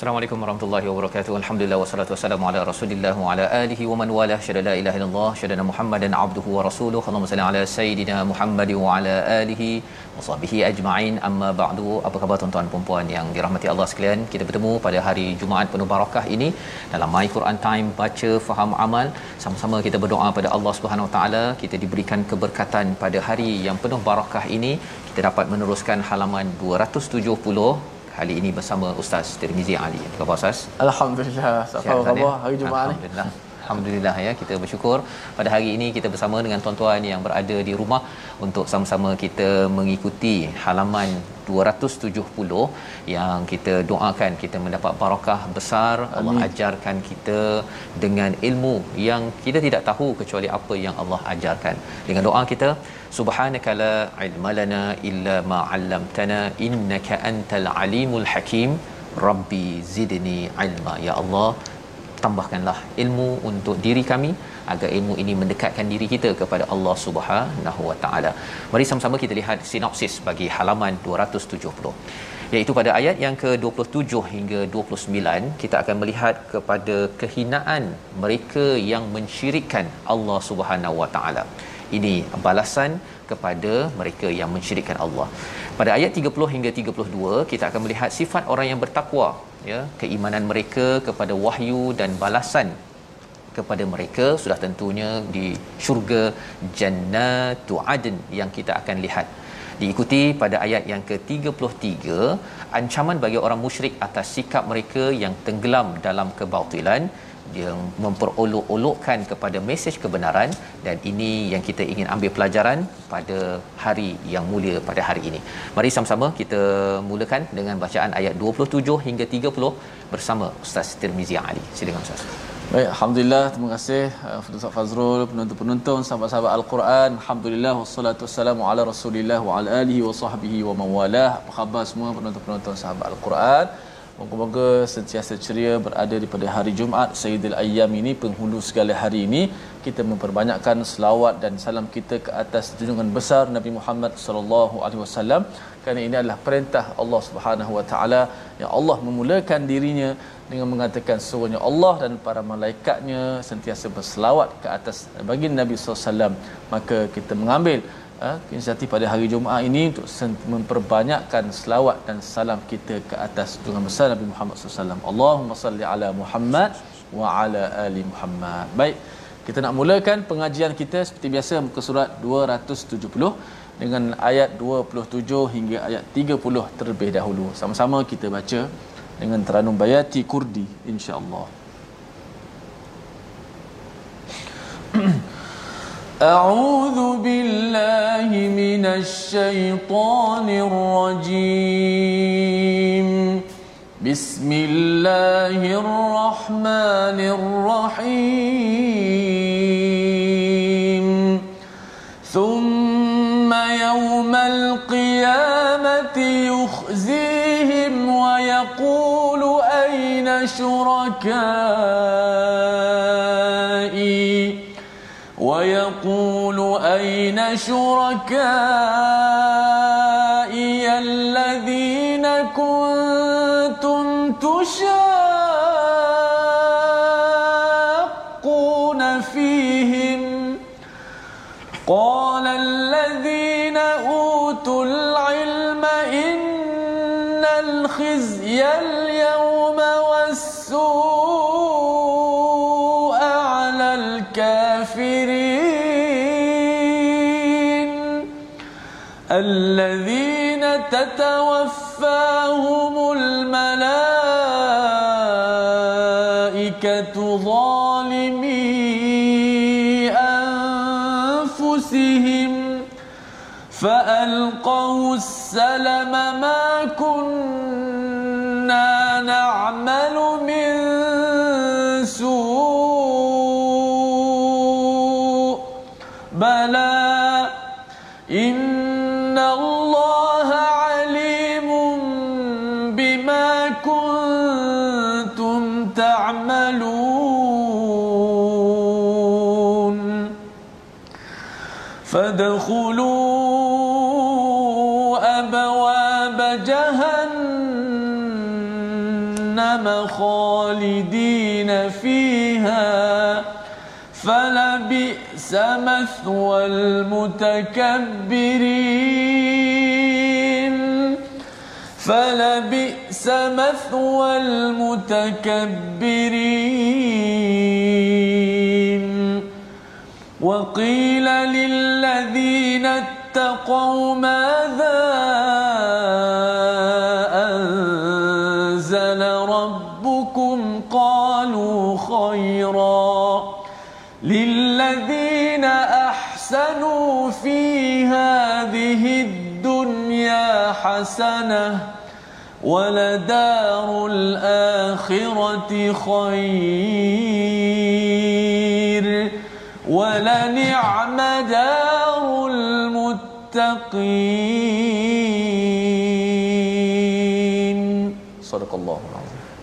Assalamualaikum warahmatullahi wabarakatuh. Alhamdulillah wassalatu wassalamu ala Rasulillah wa ala alihi wa man wala syada la ilaha illallah syada Muhammadan abduhu wa rasuluhu. Allahumma salli ala sayidina Muhammad wa ala alihi wa sahbihi ajma'in. Amma ba'du. Apa khabar tuan-tuan dan puan yang dirahmati Allah sekalian? Kita bertemu pada hari Jumaat penuh barakah ini dalam My Quran Time baca faham amal. Sama-sama kita berdoa pada Allah Subhanahu wa taala kita diberikan keberkatan pada hari yang penuh barakah ini. Kita dapat meneruskan halaman 270 kali ini bersama Ustaz Tirmizi Ali. Apa khabar Ustaz? Alhamdulillah. Apa khabar ya? hari Jumaat ni? Alhamdulillah. Alhamdulillah ya. Kita bersyukur pada hari ini kita bersama dengan tuan-tuan yang berada di rumah untuk sama-sama kita mengikuti halaman 270 yang kita doakan. Kita mendapat barakah besar. Allah ajarkan kita dengan ilmu yang kita tidak tahu kecuali apa yang Allah ajarkan. Dengan doa kita subhanaka la ilma lana illa ma 'allamtana innaka antal alimul hakim. Rabbi zidni ilma ya Allah tambahkanlah ilmu untuk diri kami agar ilmu ini mendekatkan diri kita kepada Allah Subhanahu Wa Taala. Mari sama-sama kita lihat sinopsis bagi halaman 270. Iaitu pada ayat yang ke-27 hingga 29 kita akan melihat kepada kehinaan mereka yang mensyirikkan Allah Subhanahu Wa Taala. Ini balasan kepada mereka yang mensyirikkan Allah. Pada ayat 30 hingga 32 kita akan melihat sifat orang yang bertakwa ya keimanan mereka kepada wahyu dan balasan kepada mereka sudah tentunya di syurga jannatu adn yang kita akan lihat. Diikuti pada ayat yang ke-33 ancaman bagi orang musyrik atas sikap mereka yang tenggelam dalam kebautilan yang memperolok-olokkan kepada mesej kebenaran dan ini yang kita ingin ambil pelajaran pada hari yang mulia pada hari ini. Mari sama-sama kita mulakan dengan bacaan ayat 27 hingga 30 bersama Ustaz Tirmizi Ali. Silakan Ustaz. Baik, Alhamdulillah, terima kasih uh, Ustaz Fazrul, penonton-penonton, sahabat-sahabat Al-Quran. Alhamdulillah, wassalatu wassalamu ala rasulillah wa ala alihi wa sahbihi wa mawalah. Apa khabar semua penonton-penonton sahabat Al-Quran? Moga-moga sentiasa ceria berada di pada hari Jumaat Sayyidul Ayyam ini penghulu segala hari ini. Kita memperbanyakkan selawat dan salam kita ke atas junjungan besar Nabi Muhammad sallallahu alaihi wasallam. Kerana ini adalah perintah Allah Subhanahu wa taala yang Allah memulakan dirinya dengan mengatakan sesungguhnya Allah dan para malaikatnya sentiasa berselawat ke atas bagi Nabi SAW maka kita mengambil uh, inisiatif pada hari Jumaat ini untuk memperbanyakkan selawat dan salam kita ke atas junjungan besar Nabi Muhammad SAW Allahumma salli ala Muhammad wa ala ali Muhammad. Baik kita nak mulakan pengajian kita seperti biasa muka surat 270 dengan ayat 27 hingga ayat 30 terlebih dahulu. Sama-sama kita baca dengan teranum bayati kurdi insya-Allah أعوذ بالله من الشيطان الرجيم. بسم الله الرحمن الرحيم. ثم يوم القيامة يخزيهم ويقول أين شركائي أين شركائي الذين كنتم تشاقون فيهم قال الذين أوتوا العلم إن الخزي الذين تتوفاهم الملائكة ظالمي أنفسهم فألقوا السلم ما كنا فادخلوا أبواب جهنم خالدين فيها فلبئس مثوى المتكبرين. فلبئس مثوى المتكبرين. وقيل للذين اتقوا ماذا أنزل ربكم قالوا خيرا للذين أحسنوا في هذه الدنيا حسنة ولدار الآخرة خير ولنعم دار المتقين.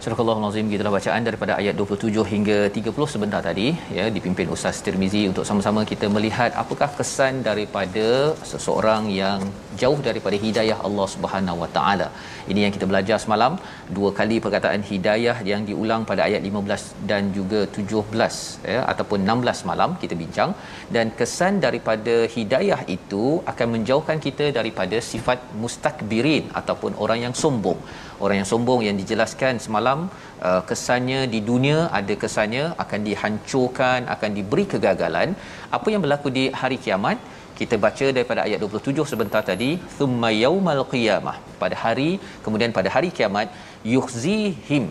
Surah Al-Azim kita bacaan daripada ayat 27 hingga 30 sebentar tadi ya dipimpin Ustaz Tirmizi untuk sama-sama kita melihat apakah kesan daripada seseorang yang jauh daripada hidayah Allah Subhanahu Wa Taala. Ini yang kita belajar semalam dua kali perkataan hidayah yang diulang pada ayat 15 dan juga 17 ya ataupun 16 malam kita bincang dan kesan daripada hidayah itu akan menjauhkan kita daripada sifat mustakbirin ataupun orang yang sombong. Orang yang sombong yang dijelaskan semalam uh, kesannya di dunia ada kesannya akan dihancurkan, akan diberi kegagalan. Apa yang berlaku di hari kiamat? Kita baca daripada ayat 27 sebentar tadi, thumma yaumal qiyamah. Pada hari kemudian pada hari kiamat yukhzihim.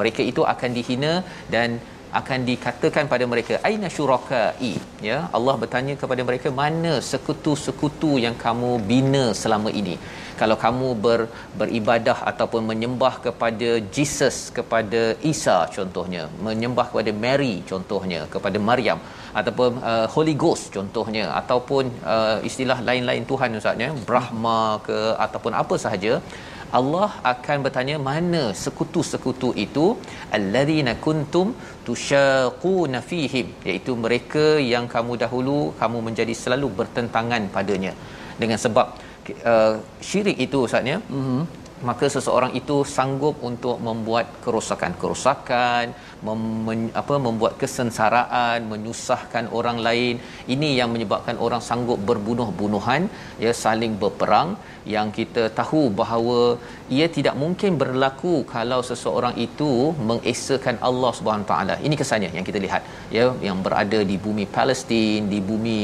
Mereka itu akan dihina dan akan dikatakan pada mereka aina syurakai? Ya Allah bertanya kepada mereka mana sekutu-sekutu yang kamu bina selama ini? Kalau kamu ber, beribadah ataupun menyembah kepada Jesus kepada Isa contohnya menyembah kepada Mary contohnya kepada Maryam ataupun uh, Holy Ghost contohnya ataupun uh, istilah lain-lain Tuhan ustaznya Brahma ke ataupun apa sahaja Allah akan bertanya mana sekutu-sekutu itu? Alladzina kuntum tusyaquna fihim. Iaitu mereka yang kamu dahulu kamu menjadi selalu bertentangan padanya. Dengan sebab uh, syirik itu ustaznya mm-hmm. Maka seseorang itu sanggup untuk membuat kerosakan-kerosakan mem- apa membuat kesengsaraan menyusahkan orang lain. Ini yang menyebabkan orang sanggup berbunuh-bunuhan ya saling berperang. Yang kita tahu bahawa ia tidak mungkin berlaku kalau seseorang itu mengesakan Allah Subhanahu taala. Ini kesannya yang kita lihat ya yang berada di bumi Palestin di bumi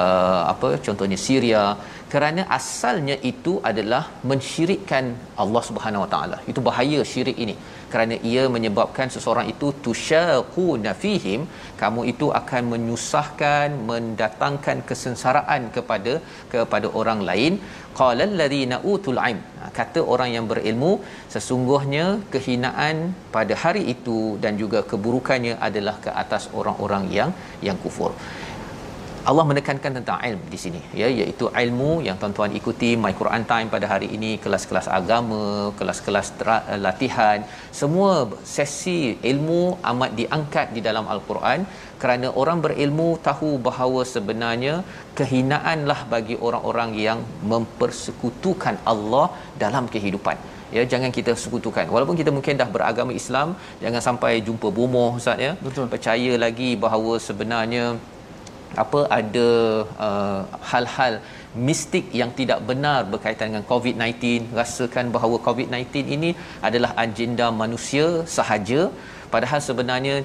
uh, apa contohnya Syria kerana asalnya itu adalah mensyirikkan Allah Subhanahu Wa Taala. Itu bahaya syirik ini. Kerana ia menyebabkan seseorang itu tusyaqu nafihim, kamu itu akan menyusahkan, mendatangkan kesengsaraan kepada kepada orang lain. Qala alladziina utul ilm. Kata orang yang berilmu, sesungguhnya kehinaan pada hari itu dan juga keburukannya adalah ke atas orang-orang yang yang kufur. Allah menekankan tentang ilmu di sini ya iaitu ilmu yang tuan-tuan ikuti My Quran Time pada hari ini kelas-kelas agama kelas-kelas tra- latihan semua sesi ilmu amat diangkat di dalam al-Quran kerana orang berilmu tahu bahawa sebenarnya kehinaanlah bagi orang-orang yang mempersekutukan Allah dalam kehidupan. Ya jangan kita sekutukan. Walaupun kita mungkin dah beragama Islam jangan sampai jumpa bomoh ustaz ya. Betul. percaya lagi bahawa sebenarnya apa ada uh, hal-hal mistik yang tidak benar berkaitan dengan COVID-19 rasakan bahawa COVID-19 ini adalah agenda manusia sahaja. Padahal sebenarnya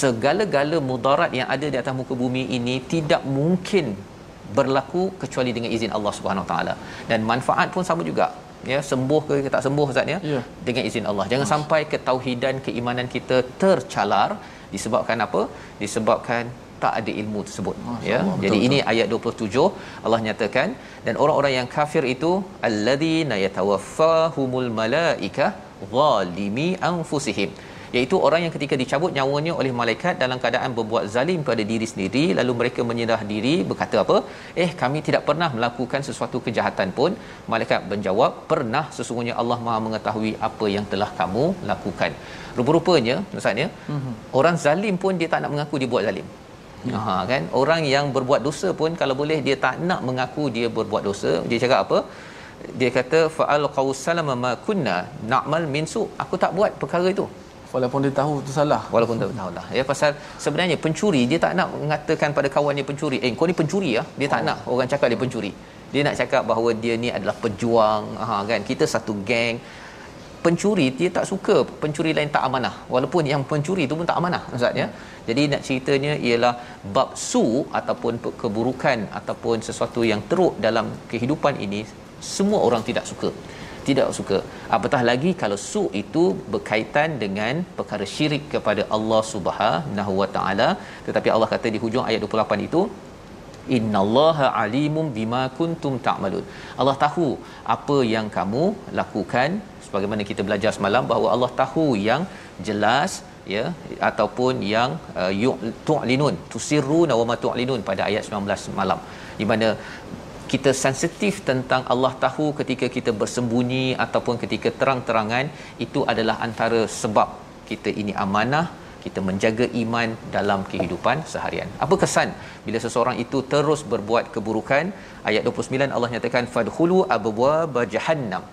segala-gala mudarat yang ada di atas muka bumi ini tidak mungkin berlaku kecuali dengan izin Allah Subhanahu taala. Dan manfaat pun sama juga. Ya sembuh ke tak sembuh ustaz ya? Ya. dengan izin Allah. Jangan sampai ketauhidan keimanan kita tercalar disebabkan apa? Disebabkan tak ada ilmu tersebut. Masya ya Allah, jadi betul, ini ayat 27 Allah nyatakan dan orang-orang yang kafir itu alladzina yatawaffahumul malaika zalimi anfusihim. Iaitu orang yang ketika dicabut nyawanya oleh malaikat dalam keadaan berbuat zalim pada diri sendiri lalu mereka menyerah diri berkata apa? Eh kami tidak pernah melakukan sesuatu kejahatan pun. Malaikat menjawab pernah sesungguhnya Allah Maha mengetahui apa yang telah kamu lakukan. Rupa-rupanya ustaz ya mm-hmm. orang zalim pun dia tak nak mengaku dia buat zalim. Ya. Ha kan? Orang yang berbuat dosa pun kalau boleh dia tak nak mengaku dia berbuat dosa dia cakap apa? Dia kata fa'al qawsalama ma kunna. Na'mal min su aku tak buat perkara itu. Walaupun dia tahu tu salah. walaupun tak tahu lah. Ya pasal sebenarnya pencuri dia tak nak mengatakan pada kawan dia pencuri. Eh kau ni pencuri ya dia tak nak orang cakap dia pencuri. Dia nak cakap bahawa dia ni adalah pejuang. Ha kan? Kita satu geng pencuri dia tak suka pencuri lain tak amanah. Walaupun yang pencuri tu pun tak amanah ustaz ya. Jadi nak ceritanya ialah bab su ataupun keburukan ataupun sesuatu yang teruk dalam kehidupan ini semua orang tidak suka. Tidak suka. Apatah lagi kalau su itu berkaitan dengan perkara syirik kepada Allah Subhanahu Wa Taala. Tetapi Allah kata di hujung ayat 28 itu innallaha alimum bima kuntum ta'malun. Allah tahu apa yang kamu lakukan sebagaimana kita belajar semalam bahawa Allah tahu yang jelas ya ataupun yang uh, tu'linun tusirruna wa ma tu'linun pada ayat 19 malam di mana kita sensitif tentang Allah tahu ketika kita bersembunyi ataupun ketika terang-terangan itu adalah antara sebab kita ini amanah kita menjaga iman dalam kehidupan seharian. Apa kesan bila seseorang itu terus berbuat keburukan? Ayat 29 Allah nyatakan fadkhulu abwaab jahannam.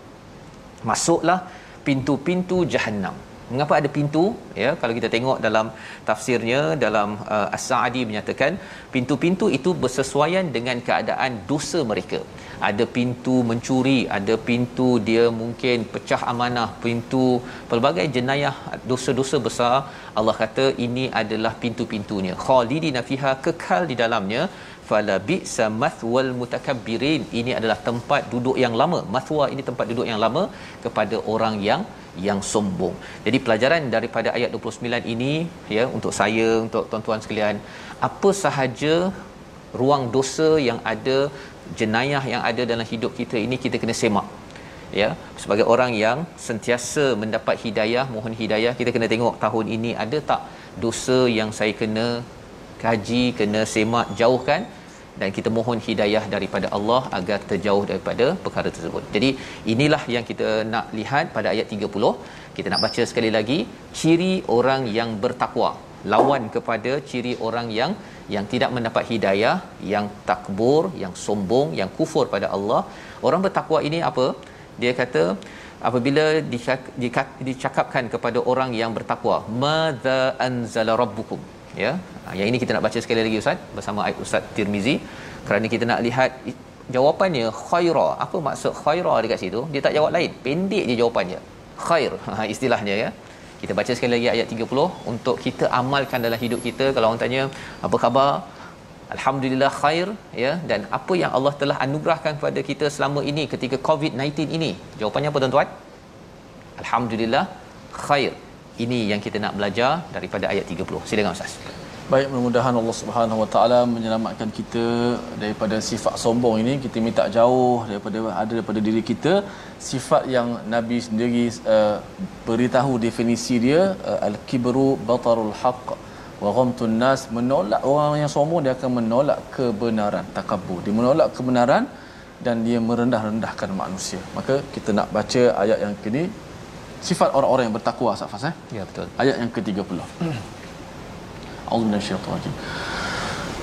Masuklah pintu-pintu jahannam. Mengapa ada pintu? Ya, kalau kita tengok dalam tafsirnya dalam uh, As-Sa'di menyatakan pintu-pintu itu bersesuaian dengan keadaan dosa mereka. Ada pintu mencuri, ada pintu dia mungkin pecah amanah, pintu pelbagai jenayah dosa-dosa besar. Allah kata ini adalah pintu-pintunya. Khalidina fiha kekal di dalamnya fala bi'sa mathwal mutakabbirin ini adalah tempat duduk yang lama mathwa ini tempat duduk yang lama kepada orang yang yang sombong. Jadi pelajaran daripada ayat 29 ini ya untuk saya untuk tuan-tuan sekalian apa sahaja ruang dosa yang ada jenayah yang ada dalam hidup kita ini kita kena semak ya sebagai orang yang sentiasa mendapat hidayah mohon hidayah kita kena tengok tahun ini ada tak dosa yang saya kena kaji kena semak jauhkan dan kita mohon hidayah daripada Allah agar terjauh daripada perkara tersebut. Jadi inilah yang kita nak lihat pada ayat 30. Kita nak baca sekali lagi ciri orang yang bertakwa. Lawan kepada ciri orang yang yang tidak mendapat hidayah, yang takbur, yang sombong, yang kufur pada Allah. Orang bertakwa ini apa? Dia kata apabila dicak- dicak- dicakapkan kepada orang yang bertakwa, madza anzala rabbukum. Ya? Ha, yang ini kita nak baca sekali lagi ustaz bersama ayat ustaz Tirmizi. Kerana kita nak lihat jawapannya khaira. Apa maksud khaira dekat situ? Dia tak jawab lain. Pendek je jawapannya khair. Ha, istilahnya ya kita baca sekali lagi ayat 30 untuk kita amalkan dalam hidup kita kalau orang tanya apa khabar? Alhamdulillah khair ya. Dan apa yang Allah telah anugerahkan kepada kita selama ini ketika covid-19 ini? Jawapannya apa tuan-tuan? Alhamdulillah khair. Ini yang kita nak belajar daripada ayat 30 silakan ustaz Baik, mudah-mudahan Allah Subhanahu Wa Taala menyelamatkan kita daripada sifat sombong ini. Kita minta jauh daripada ada daripada diri kita. Sifat yang Nabi sendiri uh, beritahu definisi dia uh, al-kibru batarul haqq wa ghamtun nas. Menolak orang yang sombong dia akan menolak kebenaran takabur dia menolak kebenaran dan dia merendah-rendahkan manusia. Maka kita nak baca ayat yang kini. Sifat orang-orang yang bertakwa Safas eh? Ya betul. Ayat yang ke-30 أعوذ من الشيطان الرجيم.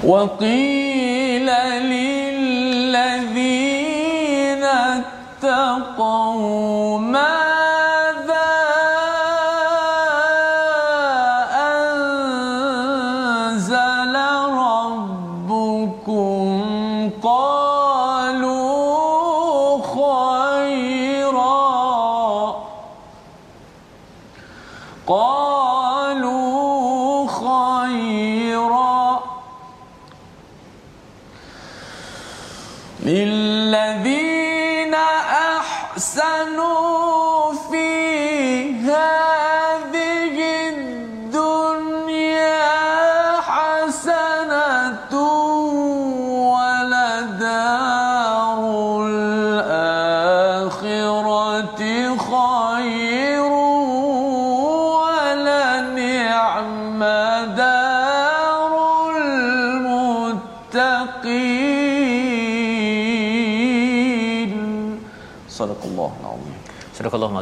وقيل للذين اتقوا ماذا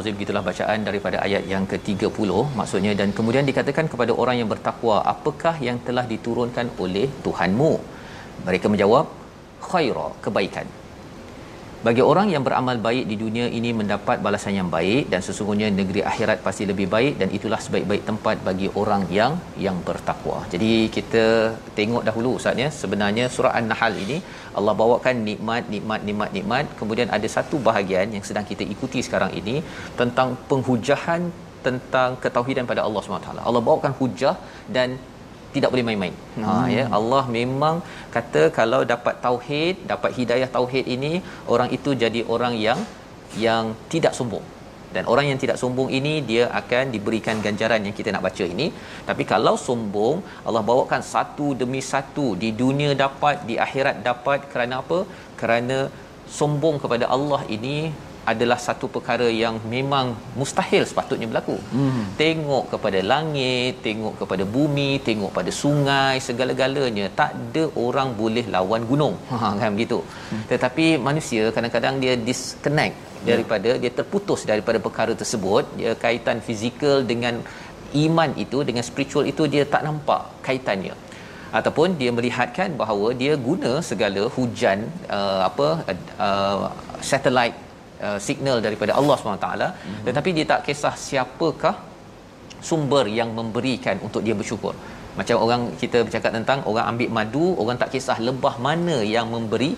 Surah Al-Azim gitulah bacaan daripada ayat yang ke-30 maksudnya dan kemudian dikatakan kepada orang yang bertakwa apakah yang telah diturunkan oleh Tuhanmu? Mereka menjawab khaira kebaikan bagi orang yang beramal baik di dunia ini mendapat balasan yang baik dan sesungguhnya negeri akhirat pasti lebih baik dan itulah sebaik-baik tempat bagi orang yang yang bertakwa. Jadi kita tengok dahulu ustaz ya sebenarnya surah An-Nahl ini Allah bawakan nikmat nikmat nikmat nikmat kemudian ada satu bahagian yang sedang kita ikuti sekarang ini tentang penghujahan tentang ketauhidan pada Allah SWT. Allah bawakan hujah dan tidak boleh main-main. Ha ya Allah memang kata kalau dapat tauhid, dapat hidayah tauhid ini orang itu jadi orang yang yang tidak sombong. Dan orang yang tidak sombong ini dia akan diberikan ganjaran yang kita nak baca ini. Tapi kalau sombong, Allah bawakan satu demi satu di dunia dapat, di akhirat dapat kerana apa? Kerana sombong kepada Allah ini adalah satu perkara yang memang mustahil sepatutnya berlaku. Hmm. Tengok kepada langit, tengok kepada bumi, tengok pada sungai, segala-galanya tak ada orang boleh lawan gunung. Ha kan begitu. Hmm. Tetapi manusia kadang-kadang dia disconnect daripada dia terputus daripada perkara tersebut, dia kaitan fizikal dengan iman itu dengan spiritual itu dia tak nampak kaitannya ataupun dia melihatkan bahawa dia guna segala hujan uh, apa uh, satellite uh, signal daripada Allah SWT mm-hmm. tetapi dia tak kisah siapakah sumber yang memberikan untuk dia bersyukur. Macam orang kita bercakap tentang orang ambil madu orang tak kisah lebah mana yang memberi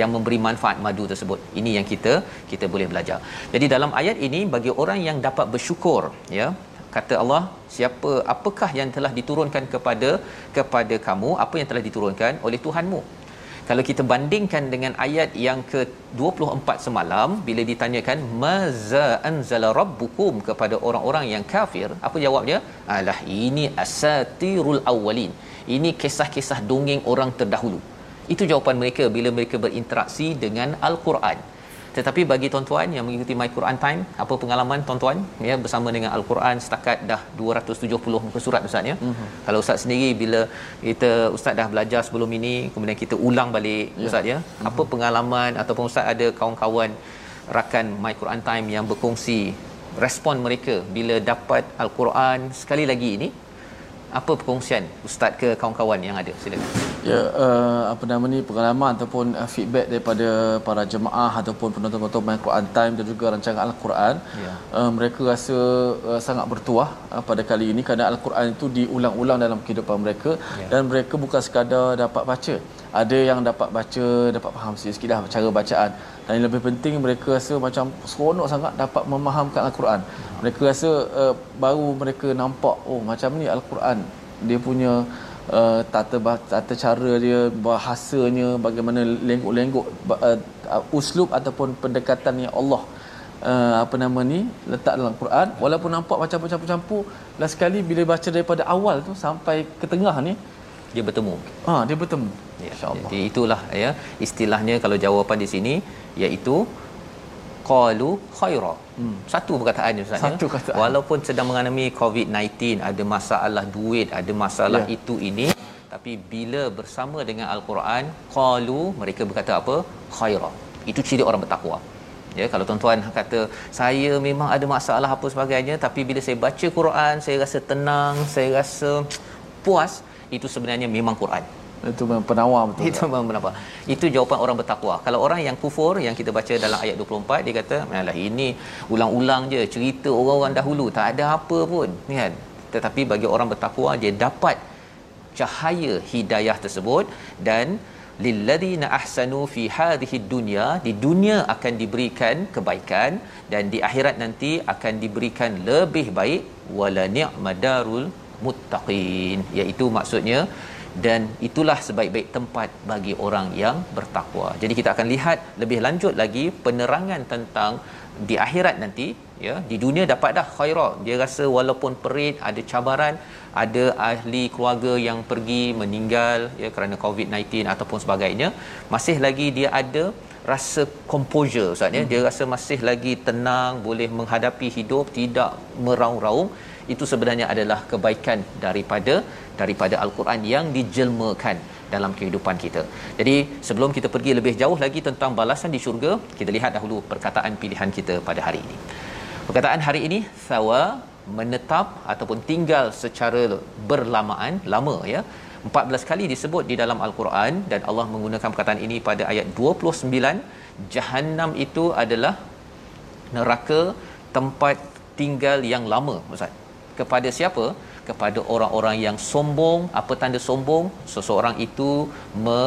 yang memberi manfaat madu tersebut. Ini yang kita kita boleh belajar. Jadi dalam ayat ini bagi orang yang dapat bersyukur ya kata Allah siapa apakah yang telah diturunkan kepada kepada kamu? Apa yang telah diturunkan oleh Tuhanmu kalau kita bandingkan dengan ayat yang ke-24 semalam bila ditanyakan maza anzala rabbukum? kepada orang-orang yang kafir apa jawabnya? Alah ini asatirul awwalin. Ini kisah-kisah dongeng orang terdahulu. Itu jawapan mereka bila mereka berinteraksi dengan al-Quran tetapi bagi tuan-tuan yang mengikuti My Quran Time apa pengalaman tuan-tuan ya bersama dengan al-Quran setakat dah 270 muka surat ustaz ya mm-hmm. kalau ustaz sendiri bila kita ustaz dah belajar sebelum ini kemudian kita ulang balik yeah. ustaz ya mm-hmm. apa pengalaman ataupun ustaz ada kawan-kawan rakan My Quran Time yang berkongsi respon mereka bila dapat al-Quran sekali lagi ini apa perkongsian ustaz ke kawan-kawan yang ada silakan ya uh, apa nama ni pengalaman ataupun uh, feedback daripada para jemaah ataupun penonton-penonton My Quran Time dan juga rancangan Al-Quran ya. uh, mereka rasa uh, sangat bertuah uh, pada kali ini kerana Al-Quran itu diulang-ulang dalam kehidupan mereka ya. dan mereka bukan sekadar dapat baca ada yang dapat baca dapat faham sikit-sikit dah cara bacaan dan yang lebih penting mereka rasa macam seronok sangat dapat memahamkan al-Quran. Mereka rasa uh, baru mereka nampak oh macam ni al-Quran dia punya uh, tata tata cara dia bahasanya bagaimana lenggok-lenggok uh, uslub ataupun pendekatan yang Allah uh, apa nama ni letak dalam Quran walaupun nampak macam campur-campur last sekali bila baca daripada awal tu sampai ke tengah ni dia bertemu. Ha, dia bertemu. Ya, Insya-Allah. Jadi itulah ya istilahnya kalau jawapan di sini iaitu qalu khaira. Hmm. Satu perkataan ustaz Satu perkataan. Walaupun sedang mengalami COVID-19, ada masalah duit, ada masalah ya. itu ini, tapi bila bersama dengan al-Quran, qalu mereka berkata apa? khaira. Itu ciri orang bertakwa. Ya, kalau tuan-tuan kata saya memang ada masalah apa sebagainya tapi bila saya baca Quran saya rasa tenang, saya rasa puas, itu sebenarnya memang Quran itu memang penawar betul. Itu memang penawar. Itu jawapan orang bertakwa. Kalau orang yang kufur yang kita baca dalam ayat 24 dia kata malah ini ulang-ulang je cerita orang-orang dahulu. Tak ada apa pun. Kan? Tetapi bagi orang bertakwa dia dapat cahaya hidayah tersebut dan lilladzina ahsanu fi hadhihi dunya di dunia akan diberikan kebaikan dan di akhirat nanti akan diberikan lebih baik. Wala ni'madarul muttaqin iaitu maksudnya dan itulah sebaik-baik tempat bagi orang yang bertakwa. Jadi kita akan lihat lebih lanjut lagi penerangan tentang di akhirat nanti ya di dunia dapat dah khairat dia rasa walaupun perit ada cabaran ada ahli keluarga yang pergi meninggal ya kerana covid-19 ataupun sebagainya masih lagi dia ada rasa composure ustaz ya hmm. dia rasa masih lagi tenang boleh menghadapi hidup tidak meraung-raung itu sebenarnya adalah kebaikan daripada daripada al-Quran yang dijelmakan dalam kehidupan kita. Jadi sebelum kita pergi lebih jauh lagi tentang balasan di syurga, kita lihat dahulu perkataan pilihan kita pada hari ini. Perkataan hari ini sawa menetap ataupun tinggal secara berlamaan lama ya 14 kali disebut di dalam al-Quran dan Allah menggunakan perkataan ini pada ayat 29 jahanam itu adalah neraka tempat tinggal yang lama ustaz kepada siapa? Kepada orang-orang yang sombong. Apa tanda sombong? Seseorang itu me,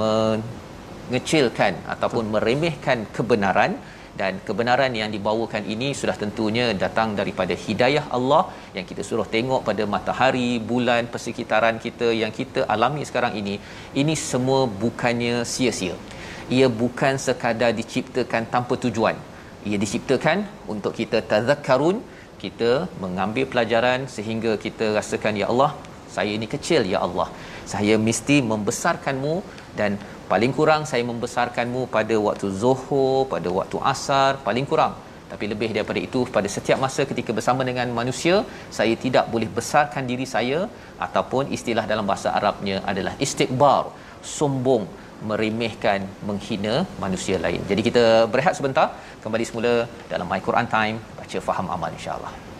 mengecilkan ataupun meremehkan kebenaran. Dan kebenaran yang dibawakan ini sudah tentunya datang daripada hidayah Allah yang kita suruh tengok pada matahari, bulan, persekitaran kita yang kita alami sekarang ini. Ini semua bukannya sia-sia. Ia bukan sekadar diciptakan tanpa tujuan. Ia diciptakan untuk kita tazakkarun, kita mengambil pelajaran sehingga kita rasakan ya Allah, saya ini kecil ya Allah. Saya mesti membesarkanmu dan paling kurang saya membesarkanmu pada waktu zuhur pada waktu asar paling kurang. Tapi lebih daripada itu pada setiap masa ketika bersama dengan manusia saya tidak boleh besarkan diri saya. Ataupun istilah dalam bahasa Arabnya adalah istikbar sombong meremehkan menghina manusia lain. Jadi kita berehat sebentar kembali semula dalam my Quran time baca faham amal insyaallah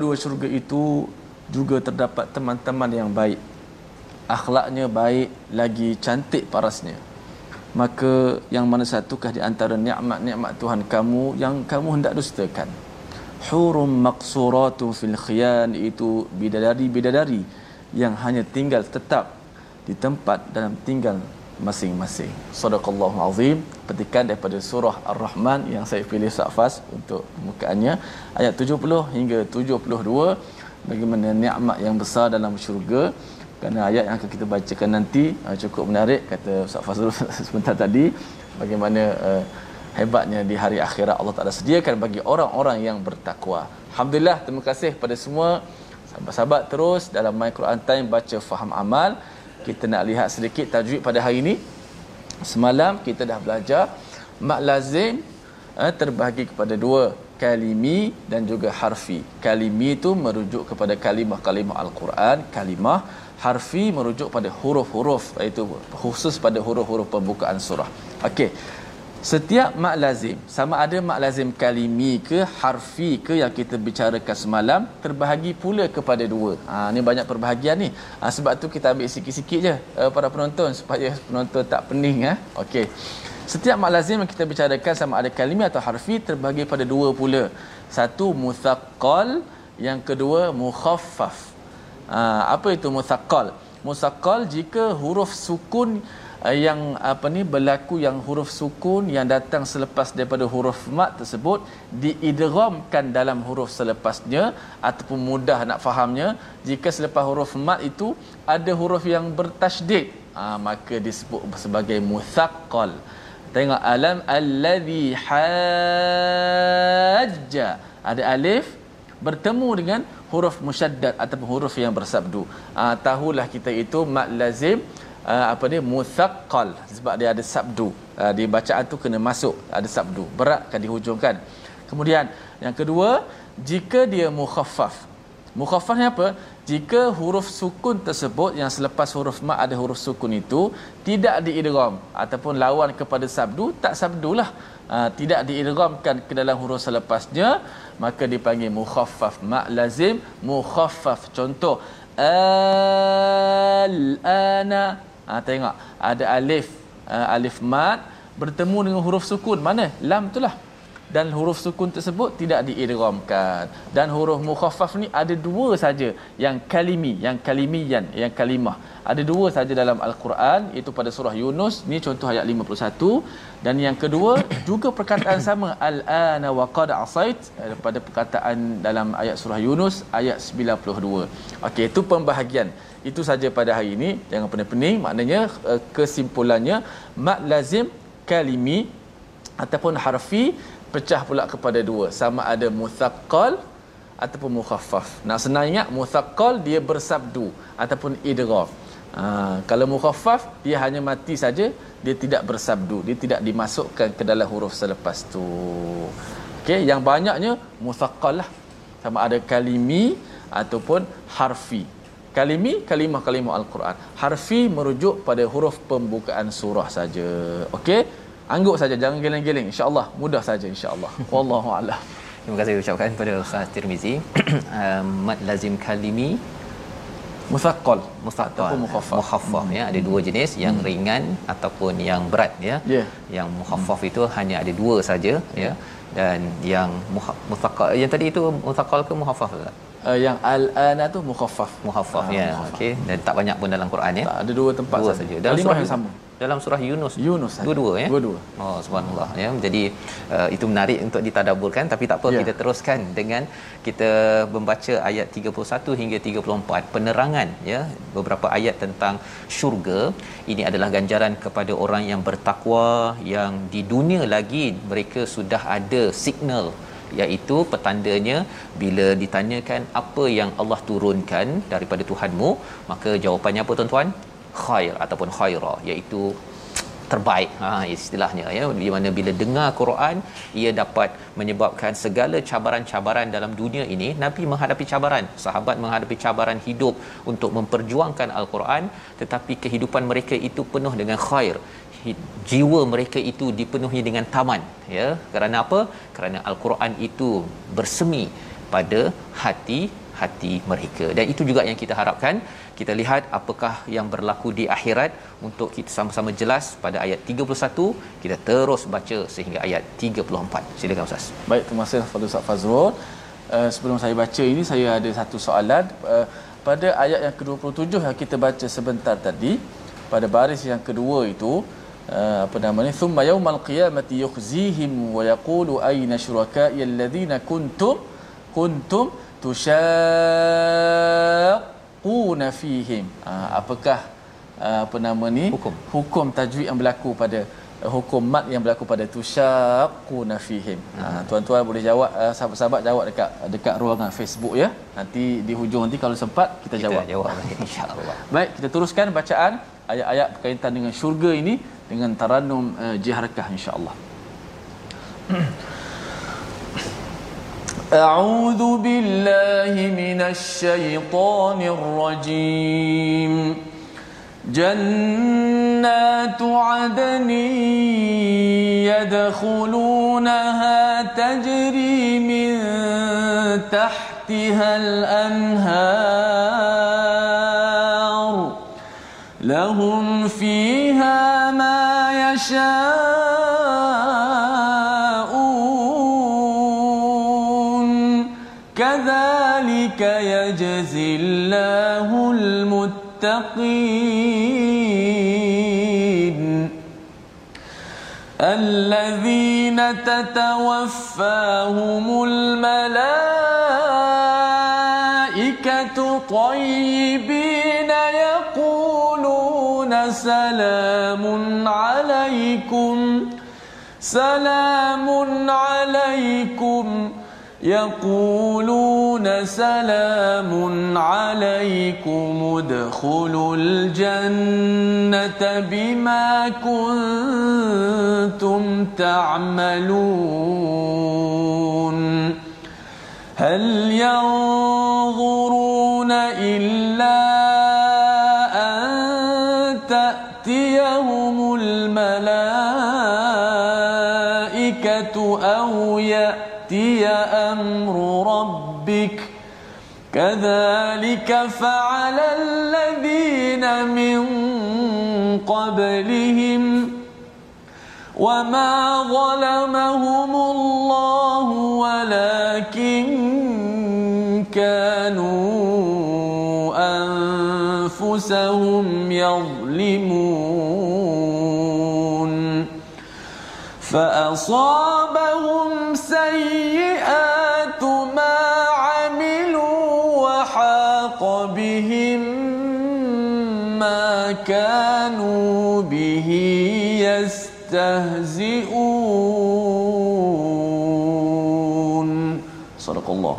kedua-dua syurga itu juga terdapat teman-teman yang baik. Akhlaknya baik lagi cantik parasnya. Maka yang mana satukah di antara nikmat-nikmat Tuhan kamu yang kamu hendak dustakan? Hurum maqsuratu fil khiyan itu bidadari-bidadari yang hanya tinggal tetap di tempat dalam tinggal masing-masing. Sadaqallahu azim. Petikan daripada surah Ar-Rahman yang saya pilih Safas untuk pembukaannya ayat 70 hingga 72 bagaimana nikmat yang besar dalam syurga kerana ayat yang akan kita bacakan nanti uh, cukup menarik kata Ustaz Fazrul sebentar tadi bagaimana uh, hebatnya di hari akhirat Allah Taala sediakan bagi orang-orang yang bertakwa. Alhamdulillah terima kasih kepada semua sahabat-sahabat terus dalam My Quran Time baca faham amal kita nak lihat sedikit tajwid pada hari ini. Semalam kita dah belajar mak lazim eh, terbahagi kepada dua kalimi dan juga harfi. Kalimi itu merujuk kepada kalimah-kalimah al-Quran kalimah harfi merujuk pada huruf-huruf iaitu khusus pada huruf-huruf pembukaan surah. Okey Setiap mak lazim sama ada mak lazim kalimi ke harfi ke yang kita bicarakan semalam terbahagi pula kepada dua. Ha ni banyak perbahagian ni. Ha, sebab tu kita ambil sikit-sikit je uh, para penonton supaya penonton tak pening ha. Okey. Setiap mak lazim yang kita bicarakan sama ada kalimah atau harfi terbagi pada dua pula. Satu muthaqqal, yang kedua mukhaffaf. Ha, apa itu muthaqqal? Muthaqqal jika huruf sukun yang apa ni berlaku yang huruf sukun yang datang selepas daripada huruf mat tersebut diidghamkan dalam huruf selepasnya ataupun mudah nak fahamnya. Jika selepas huruf mat itu ada huruf yang bertasydid ha, maka disebut sebagai muthaqqal tengok alam allazi hajja. Ada alif bertemu dengan huruf musyaddad ataupun huruf yang bersabdu. Ha, tahulah kita itu mat lazim uh, apa dia? Muthaqqal sebab dia ada sabdu. Uh, di bacaan tu kena masuk ada sabdu. Beratkan dihujungkan. Kemudian yang kedua jika dia mukhaffaf. Mukhaffaf ni apa? Jika huruf sukun tersebut yang selepas huruf ma ada huruf sukun itu tidak diidgham ataupun lawan kepada sabdu tak sabdulah. Uh, tidak diidghamkan ke dalam huruf selepasnya maka dipanggil mukhaffaf ma lazim mukhaffaf contoh. Al-ana ha, tengok. Ada alif uh, alif mat bertemu dengan huruf sukun. Mana? Lam itulah dan huruf sukun tersebut tidak diidghamkan. Dan huruf mukhaffaf ni ada dua saja. Yang kalimi yang kalimiyan yang kalimah. Ada dua saja dalam al-Quran. Itu pada surah Yunus. Ni contoh ayat 51 dan yang kedua juga perkataan sama. Al-ana wa qad asait. Eh, pada perkataan dalam ayat surah Yunus ayat 92 okey itu pembahagian itu saja pada hari ini. Jangan pening-pening maknanya eh, kesimpulannya mak lazim kalimi ataupun harfi pecah pula kepada dua. Sama ada muthaqqal ataupun mukhaffaf. Nak senang ingat muthaqqal dia bersabdu ataupun idgham ha, kalau mukhaffaf dia hanya mati saja dia tidak bersabdu. Dia tidak dimasukkan ke dalam huruf selepas tu. Okey yang banyaknya muthaqqal lah. Sama ada kalimi ataupun harfi kalimi kalimah-kalimah al-Quran. Harfi merujuk pada huruf pembukaan surah saja. Okey? Angguk saja jangan geleng-geleng. Insyaallah mudah saja insyaallah. Wallahu a'lam. Terima kasih ucapkan kepada Ustaz Tirmizi. Mat lazim kalimi. Musaqqal. Musaqqal. Ataupun mukhaffaf. Mukhaffaf ya. Ada dua jenis yang Hmm. ringan ataupun yang berat ya. Ya. yang mukhaffaf itu hanya ada dua saja ya. Dan yang musaqqal yang tadi itu musaqqal ke mukhaffaf Ustaz? Uh, yang al-ana tu mukhaffaf Muhaffaf Ah, ya. mukhaffaf. Okey dan tak banyak pun dalam Quran ya. tak ada dua tempat Dua saja dalam surah yang sama Dalam surah Yunus. Yunus. Dua-dua ya. Dua-dua. Oh subhanallah ya. Jadi uh, itu menarik untuk ditadaburkan tapi tak apa Ya. kita teruskan dengan kita membaca ayat 31 hingga 34 penerangan ya beberapa ayat tentang syurga. Ini adalah ganjaran kepada orang yang bertakwa yang di dunia lagi mereka sudah ada signal iaitu petandanya bila ditanyakan apa yang Allah turunkan daripada Tuhanmu maka jawapannya apa tuan-tuan? Khair ataupun khaira iaitu terbaik. Ha istilahnya ya. Di mana bila dengar Quran ia dapat menyebabkan segala cabaran-cabaran dalam dunia ini nabi menghadapi cabaran sahabat menghadapi cabaran hidup untuk memperjuangkan al-Quran tetapi kehidupan mereka itu penuh dengan khair jiwa mereka itu dipenuhi dengan taman ya. Kerana apa? Kerana al-Quran itu bersemi pada hati hati mereka. Dan itu juga yang kita harapkan. Kita lihat apakah yang berlaku di akhirat. Untuk kita sama-sama jelas pada ayat 31 kita terus baca sehingga ayat 34 silakan ustaz. Baik, terima kasih kepada Ustaz Fazrul. Uh, sebelum saya baca ini, saya ada satu soalan. Uh, pada ayat yang ke-27 yang kita baca sebentar tadi, pada baris yang kedua itu, uh, apa namanya? Thumma yawmal qiyamati yukhzihim wa yaqulu ayna syuraka'i alladhina kuntum kuntum tushaqquna fihim. Uh, apakah uh, apa nama ni? Hukum. Hukum tajwid yang berlaku pada hukum mat yang berlaku pada tusyaqquna fihim. Ha, tuan-tuan boleh jawab uh, sahabat-sahabat jawab dekat dekat ruangan Facebook ya. Nanti di hujung nanti kalau sempat kita, kita jawab. jawab insyaallah Baik, kita teruskan bacaan ayat-ayat berkaitan dengan syurga ini dengan tarannum uh, jiharakah insya-Allah. أعوذ بالله من الشيطان الرجيم جنات عدن يدخلونها تجري من تحتها الأنهار. لهم فيها ما يشاءون. كذلك يجزي الله المتقين. الذين تتوفاهم الملائكة طيبين يقولون سلام عليكم سلام عليكم يقولون سلام عليكم ادخلوا الجنة بما كنتم تعملون. هل ينظرون كذلك فعل الذين من قبلهم وما ظلمهم الله ولكن كانوا أنفسهم يظلمون فأصابهم تستهزئون صدق الله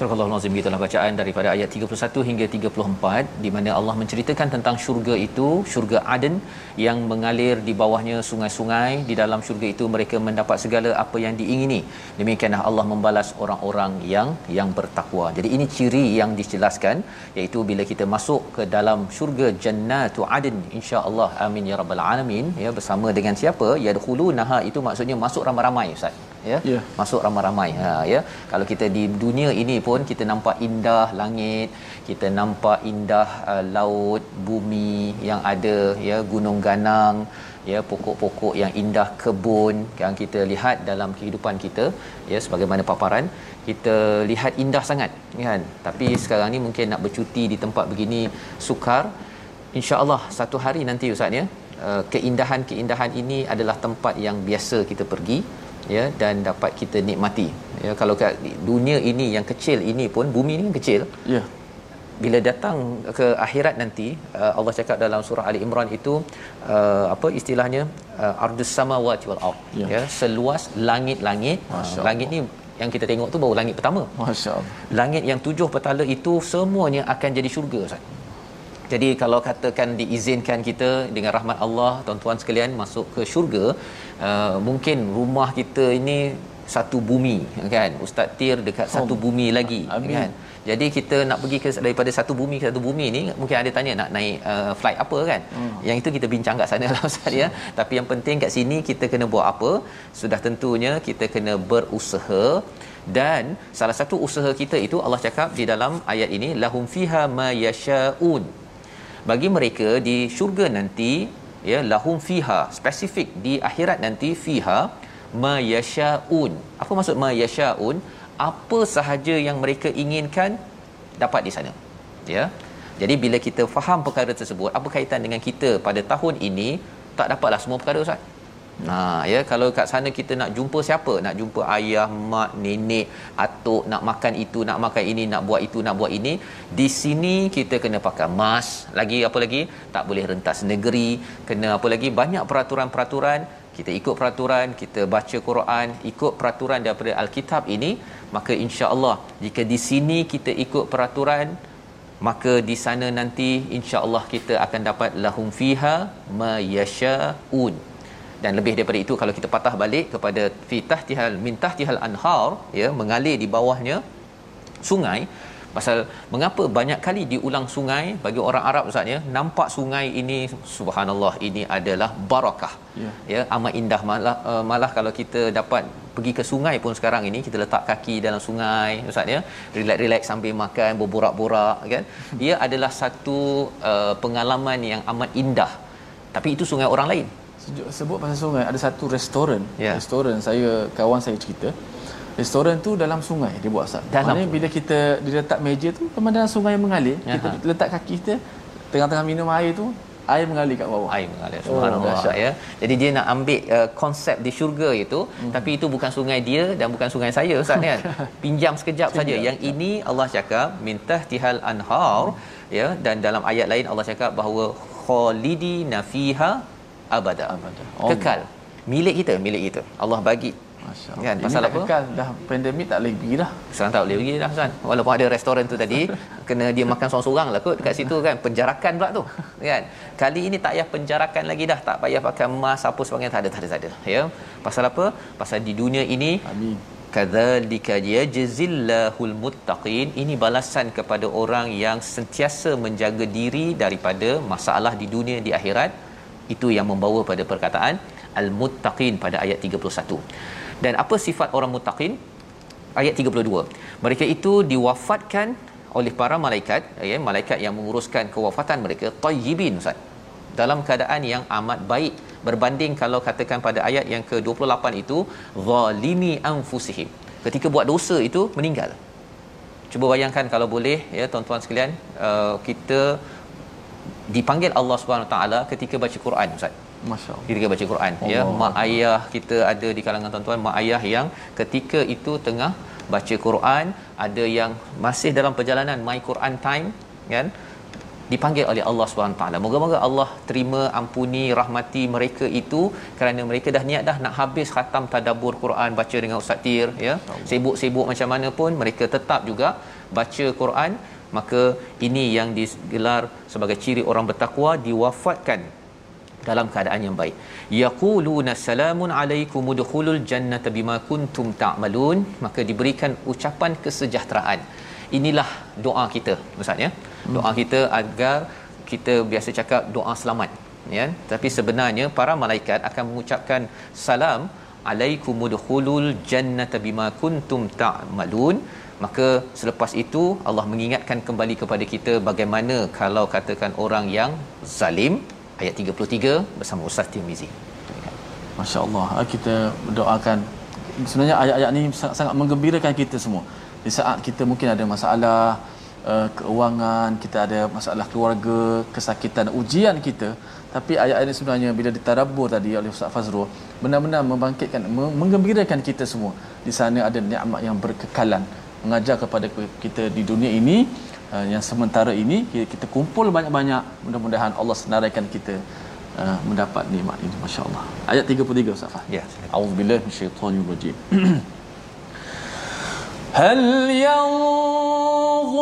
Surah Al-Azim gitulah bacaan daripada ayat 31 hingga 34 di mana Allah menceritakan tentang syurga itu, syurga Aden yang mengalir di bawahnya sungai-sungai. Di dalam syurga itu mereka mendapat segala apa yang diingini. Demikianlah Allah membalas orang-orang yang yang bertakwa. Jadi ini ciri yang dijelaskan iaitu bila kita masuk ke dalam syurga Jannatu Aden insya-Allah amin ya rabbal alamin ya bersama dengan siapa? Yadkhulunaha itu maksudnya masuk ramai-ramai Ustaz. Ya. Ya. Masuk ramai-ramai. Ha ya. Kalau kita di dunia ini pun kita nampak indah langit, kita nampak indah uh, laut, bumi yang ada ya gunung ganang, ya pokok-pokok yang indah, kebun yang kita lihat dalam kehidupan kita ya sebagaimana paparan kita lihat indah sangat kan. Tapi sekarang ni mungkin nak bercuti di tempat begini sukar. Insya-Allah satu hari nanti ustaz ya uh, keindahan-keindahan ini adalah tempat yang biasa kita pergi ya dan dapat kita nikmati ya kalau kat dunia ini yang kecil ini pun bumi ni kan kecil Ya. bila datang ke akhirat nanti uh, Allah cakap dalam surah Ali Imran itu uh, apa istilahnya uh, ardus samawati wal ard Ya. ya seluas langit-langit Masya uh, langit ni yang kita tengok tu baru langit pertama Masya-Allah. langit yang tujuh petala itu semuanya akan jadi syurga Ustaz. Jadi kalau katakan diizinkan kita dengan rahmat Allah tuan-tuan sekalian masuk ke syurga uh, mungkin rumah kita ini satu bumi kan? Ustaz tir dekat Oh. satu bumi lagi Amin. kan? Jadi kita nak pergi ke daripada satu bumi ke satu bumi ni mungkin ada tanya nak naik uh, flight apa kan? Hmm. yang itu kita bincang kat sana lah ustaz ya. Tapi yang penting kat sini kita kena buat apa? Sudah tentunya kita kena berusaha. Dan salah satu usaha kita itu Allah cakap di dalam ayat ini lahum fiha ma yashaun. Bagi mereka di syurga nanti ya lahum fiha spesifik di akhirat nanti fiha ma yashaun apa maksud ma yashaun apa sahaja yang mereka inginkan dapat di sana ya. Jadi bila kita faham perkara tersebut apa kaitan dengan kita pada tahun ini tak dapatlah semua perkara ustaz Nah, ya kalau kat sana kita nak jumpa siapa? Nak jumpa ayah, mak, nenek, atuk, nak makan itu, nak makan ini, nak buat itu, nak buat ini. Di sini kita kena pakai mask. Lagi apa lagi? Tak boleh rentas negeri. Kena apa lagi? Banyak peraturan-peraturan. Kita ikut peraturan, kita baca Quran, ikut peraturan daripada Alkitab ini, maka insya-Allah jika di sini kita ikut peraturan maka di sana nanti insya-Allah kita akan dapat lahum fiha ma yashaun dan lebih daripada itu kalau kita patah balik kepada fi tahtihal min tahtihal anhar ya mengalir di bawahnya sungai. Pasal mengapa banyak kali diulang sungai? Bagi orang Arab ustaz ya nampak sungai ini subhanallah ini adalah barakah. Ya. ya amat indah malah uh, malah kalau kita dapat pergi ke sungai pun sekarang ini kita letak kaki dalam sungai ustaz ya relax-relax sambil makan berborak-borak kan? Ia adalah satu uh, pengalaman yang amat indah. Tapi itu sungai orang lain sebut pasal sungai ada satu restoran Ya. restoran saya kawan saya cerita restoran tu dalam sungai dia buat Ustaz. Dalam Maknanya bila kita dia letak meja tu pemandangan sungai yang mengalir, kita Aha. letak kaki kita tengah-tengah minum air tu, air mengalir kat bawah. air mengalir subhanallah dahsyat. ya jadi dia nak ambil uh, konsep di syurga itu hmm. tapi itu bukan sungai dia dan bukan sungai saya ustaz kan pinjam sekejap saja yang ini Allah cakap mintah tihal anhar ya dan dalam ayat lain Allah cakap bahawa khalidi nafiha abada Abada. kekal milik kita milik kita Allah bagi Masya-Allah. Kan, Ini pasal apa? Kekal, dah pandemik tak boleh pergi dah. Sekarang tak boleh pergi dah Ustaz. Walaupun ada restoran tu tadi kena dia makan seorang-seorang lah kot dekat situ kan penjarakan pula tu kan. Kali ini tak payah penjarakan lagi dah tak payah pakai emas apa sebagainya tak ada tak ada tak ada ya. Pasal apa? Pasal di dunia ini Amin. kadzalika yajzillahul muttaqin ini balasan kepada orang yang sentiasa menjaga diri daripada masalah di dunia di akhirat itu yang membawa pada perkataan al-muttaqin pada ayat 31 dan apa sifat orang muttaqin? Ayat 32 mereka itu diwafatkan oleh para malaikat ya malaikat yang menguruskan kewafatan mereka. Tayyibin ustaz. Dalam keadaan yang amat baik. Berbanding kalau katakan pada ayat yang ke-28 itu zalimi anfusihim. Ketika buat dosa itu meninggal. Cuba bayangkan kalau boleh ya tuan-tuan sekalian uh, kita dipanggil Allah Subhanahu taala ketika baca Quran ustaz. Masya-Allah. ketika baca Quran Allah. ya mak ayah kita ada di kalangan tuan-tuan mak ayah yang ketika itu tengah baca Quran ada yang masih dalam perjalanan my Quran time kan dipanggil oleh Allah Subhanahu taala. Moga-moga Allah terima ampuni rahmati mereka itu kerana mereka dah niat dah nak habis khatam tadabbur Quran baca dengan ustaz Tir ya. Sibuk-sibuk macam mana pun mereka tetap juga baca Quran maka ini yang digelar sebagai ciri orang bertakwa diwafatkan dalam keadaan yang baik. Yaquluna salamun alaikum udkhulul jannata bima kuntum ta'malun, maka diberikan ucapan kesejahteraan. Inilah doa kita, Ustaz ya. Doa kita agar kita biasa cakap doa selamat, ya. Tapi sebenarnya para malaikat akan mengucapkan salam alaikum udkhulul jannata bima kuntum ta'malun. Maka selepas itu Allah mengingatkan kembali kepada kita bagaimana kalau katakan orang yang zalim ayat 33 bersama Ustaz Tirmizi. Masya-Allah. Ah, Kita berdoakan sebenarnya ayat-ayat ni sangat, sangat menggembirakan kita semua. Di saat kita mungkin ada masalah uh, keuangan, kita ada masalah keluarga, kesakitan, ujian kita, tapi ayat-ayat ini sebenarnya bila ditadabbur tadi oleh Ustaz Fazrul, benar-benar membangkitkan me- menggembirakan kita semua. Di sana ada nikmat yang berkekalan mengajar kepada kita di dunia ini uh, yang sementara ini kita, kita kumpul banyak-banyak mudah-mudahan Allah senaraikan kita uh, mendapat nikmat ini masya-Allah. Ayat 33 Ustaz Fah. Ya. A'udzubillahi minasyaitonir rajim. هل ينظرون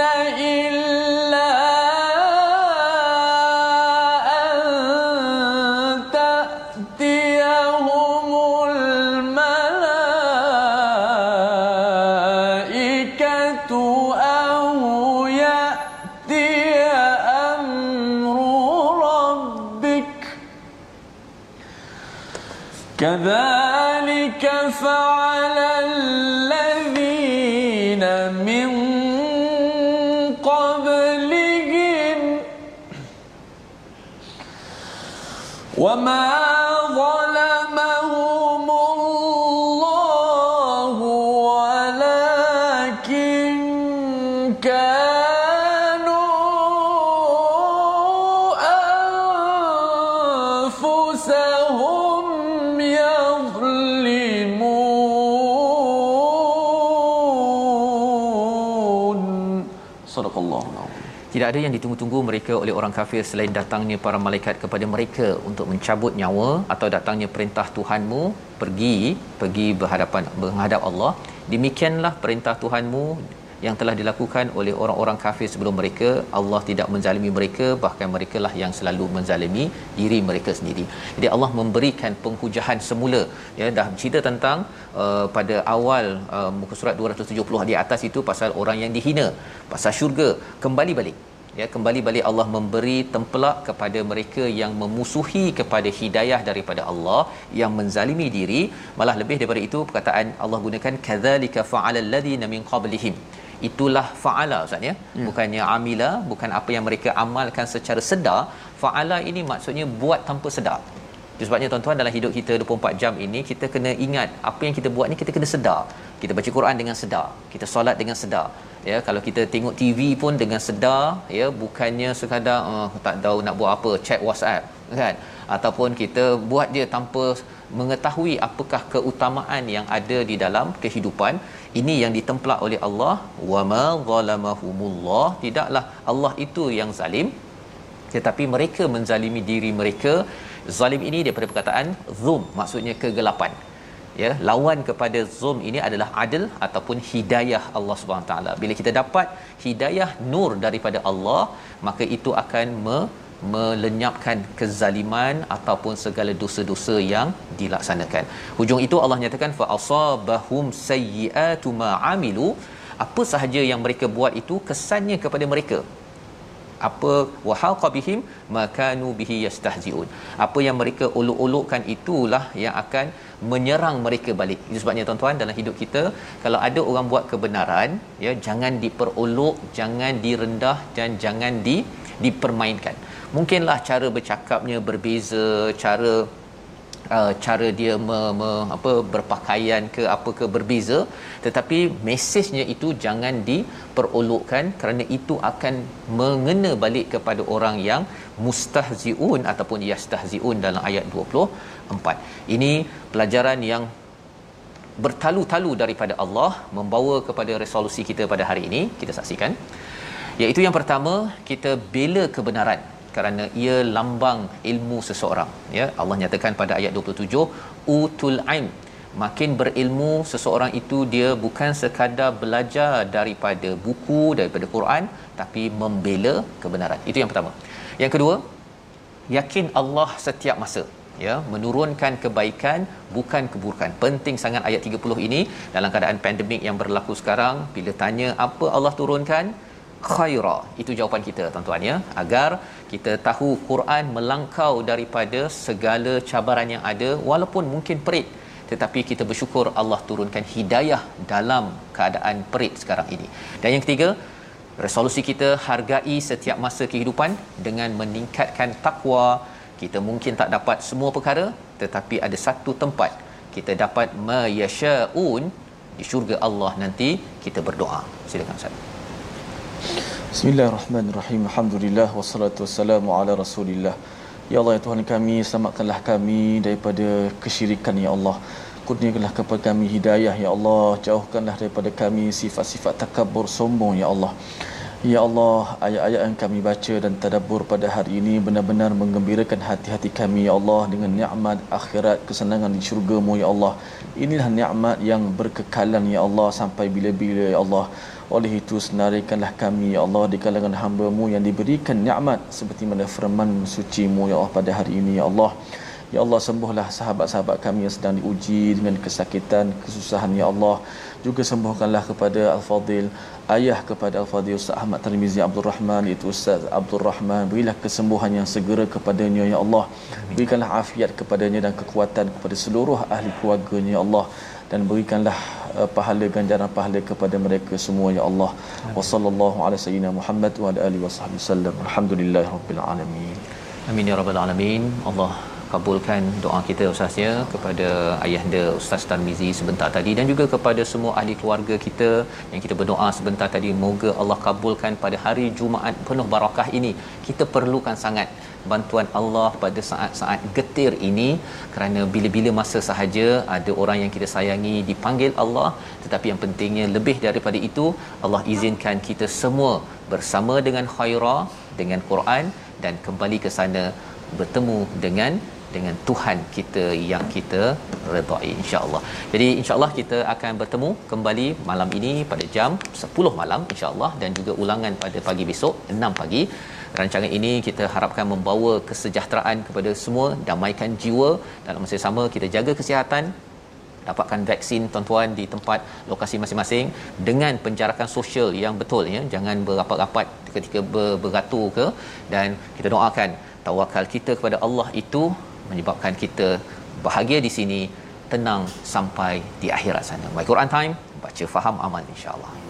إلا كذلك فعل الذين من قبلهم وما Tidak ada yang ditunggu-tunggu mereka oleh orang kafir selain datangnya para malaikat kepada mereka untuk mencabut nyawa atau datangnya perintah Tuhanmu pergi pergi berhadapan menghadap Allah. Demikianlah perintah Tuhanmu yang telah dilakukan oleh orang-orang kafir sebelum mereka. Allah tidak menzalimi mereka bahkan merekalah yang selalu menzalimi diri mereka sendiri. Jadi Allah memberikan penghujahan semula. Ya dah cerita tentang uh, pada awal uh, muka surat 270 di atas itu pasal orang yang dihina pasal syurga kembali balik. Ya kembali balik Allah memberi tempelak kepada mereka yang memusuhi kepada hidayah daripada Allah yang menzalimi diri. Malah lebih daripada itu perkataan Allah gunakan kadzalika fa'alal ladzina min qablihim itulah fa'ala ustaz ya bukannya amila bukan apa yang mereka amalkan secara sedar fa'ala ini maksudnya buat tanpa sedar sebabnya tuan-tuan dalam hidup kita 24 jam ini kita kena ingat apa yang kita buat ni kita kena sedar. Kita baca Quran dengan sedar, kita solat dengan sedar. Ya, kalau kita tengok TV pun dengan sedar, ya, bukannya sekadar uh, tak tahu nak buat apa, check WhatsApp, kan? Ataupun kita buat dia tanpa mengetahui apakah keutamaan yang ada di dalam kehidupan ini yang ditemplak oleh Allah. Wa ma zalamahumullah. Tidaklah Allah itu yang zalim tetapi mereka menzalimi diri mereka. Zalim ini daripada perkataan zum maksudnya kegelapan. Ya lawan kepada zum ini adalah adil ataupun hidayah Allah Subhanahu taala. Bila kita dapat hidayah nur daripada Allah maka itu akan me, melenyapkan kezaliman ataupun segala dosa-dosa yang dilaksanakan. Hujung itu Allah nyatakan fa asabahum sayyi'atu ma amilu. Apa sahaja yang mereka buat itu kesannya kepada mereka. Apa wahaqa bihim makanu bihi yastahziun. Apa yang mereka olok-olokkan itulah yang akan menyerang mereka balik. Itu sebabnya tuan-tuan dalam hidup kita kalau ada orang buat kebenaran ya jangan diperolok jangan direndah dan jangan di dipermainkan. Mungkinlah cara bercakapnya berbeza cara uh, cara dia me, me, apa berpakaian ke apa ke berbeza tetapi mesejnya itu jangan diperolokkan kerana itu akan mengena balik kepada orang yang mustahziun ataupun yastahziun dalam ayat 24 ini pelajaran yang bertalu-talu daripada Allah membawa kepada resolusi kita pada hari ini. Kita saksikan iaitu yang pertama kita bela kebenaran kerana ia lambang ilmu seseorang. Ya Allah nyatakan pada ayat 27 utul ain. Makin berilmu seseorang itu dia bukan sekadar belajar daripada buku daripada Quran tapi membela kebenaran. Itu yang pertama. Yang kedua yakin Allah setiap masa ya menurunkan kebaikan bukan keburukan. Penting sangat ayat 30 ini. Dalam keadaan pandemik yang berlaku sekarang bila tanya apa Allah turunkan khaira. Itu jawapan kita tuan-tuan ya. Agar kita tahu Quran melangkau daripada segala cabaran yang ada walaupun mungkin perit tetapi kita bersyukur Allah turunkan hidayah dalam keadaan perit sekarang ini. Dan yang ketiga resolusi kita hargai setiap masa kehidupan dengan meningkatkan takwa. Kita mungkin tak dapat semua perkara tetapi ada satu tempat kita dapat mayasyaun di syurga Allah nanti kita berdoa. Silakan Ustaz Bismillahirrahmanirrahim. Alhamdulillah wassalatu wassalamu ala Rasulillah. Ya Allah ya Tuhan kami, selamatkanlah kami daripada kesyirikan ya Allah. Kurniakanlah kepada kami hidayah ya Allah. Jauhkanlah daripada kami sifat-sifat takabur sombong ya Allah. Ya Allah, ayat-ayat yang kami baca dan tadabbur pada hari ini benar-benar menggembirakan hati-hati kami ya Allah dengan nikmat akhirat kesenangan di syurga-Mu ya Allah. Inilah nikmat yang berkekalan ya Allah sampai bila-bila ya Allah. Oleh itu senarikanlah kami ya Allah di kalangan hamba-Mu yang diberikan nikmat seperti mana firman suci-Mu ya Allah pada hari ini ya Allah. Ya Allah sembuhlah sahabat-sahabat kami yang sedang diuji dengan kesakitan, kesusahan ya Allah. Juga sembuhkanlah kepada Al-Fadil ayah kepada Al-Fadhil Ustaz Ahmad Tarmizi Abdul Rahman itu Ustaz Abdul Rahman berilah kesembuhan yang segera kepadanya ya Allah berikanlah afiat kepadanya dan kekuatan kepada seluruh ahli keluarganya ya Allah dan berikanlah uh, pahala ganjaran pahala kepada mereka semua ya Allah. Wa sallallahu ala sayyidina Muhammad wa ala alihi wasallam alhamdulillahirabbil alamin. Amin ya rabbal alamin. Allah kabulkan doa kita Ustaz ya kepada ayahanda Ustaz Tarmizi sebentar tadi. Dan juga kepada semua ahli keluarga kita yang kita berdoa sebentar tadi. Moga Allah kabulkan pada hari Jumaat penuh barakah ini. Kita perlukan sangat bantuan Allah pada saat-saat getir ini. Kerana bila-bila masa sahaja ada orang yang kita sayangi dipanggil Allah. Tetapi yang pentingnya lebih daripada itu Allah izinkan kita semua bersama dengan khaira dengan Quran dan kembali ke sana bertemu dengan dengan Tuhan kita yang kita redai insya-Allah. Jadi insya-Allah kita akan bertemu kembali malam ini pada jam 10 malam insya-Allah dan juga ulangan pada pagi besok 6 pagi. Rancangan ini kita harapkan membawa kesejahteraan kepada semua, damaikan jiwa dalam masa sama kita jaga kesihatan dapatkan vaksin tuan-tuan di tempat lokasi masing-masing dengan penjarakan sosial yang betul ya jangan berapat-rapat ketika ber- beratur ke dan kita doakan tawakal kita kepada Allah itu menyebabkan kita bahagia di sini tenang sampai di akhirat sana. My Quran Time baca faham amal insya-Allah.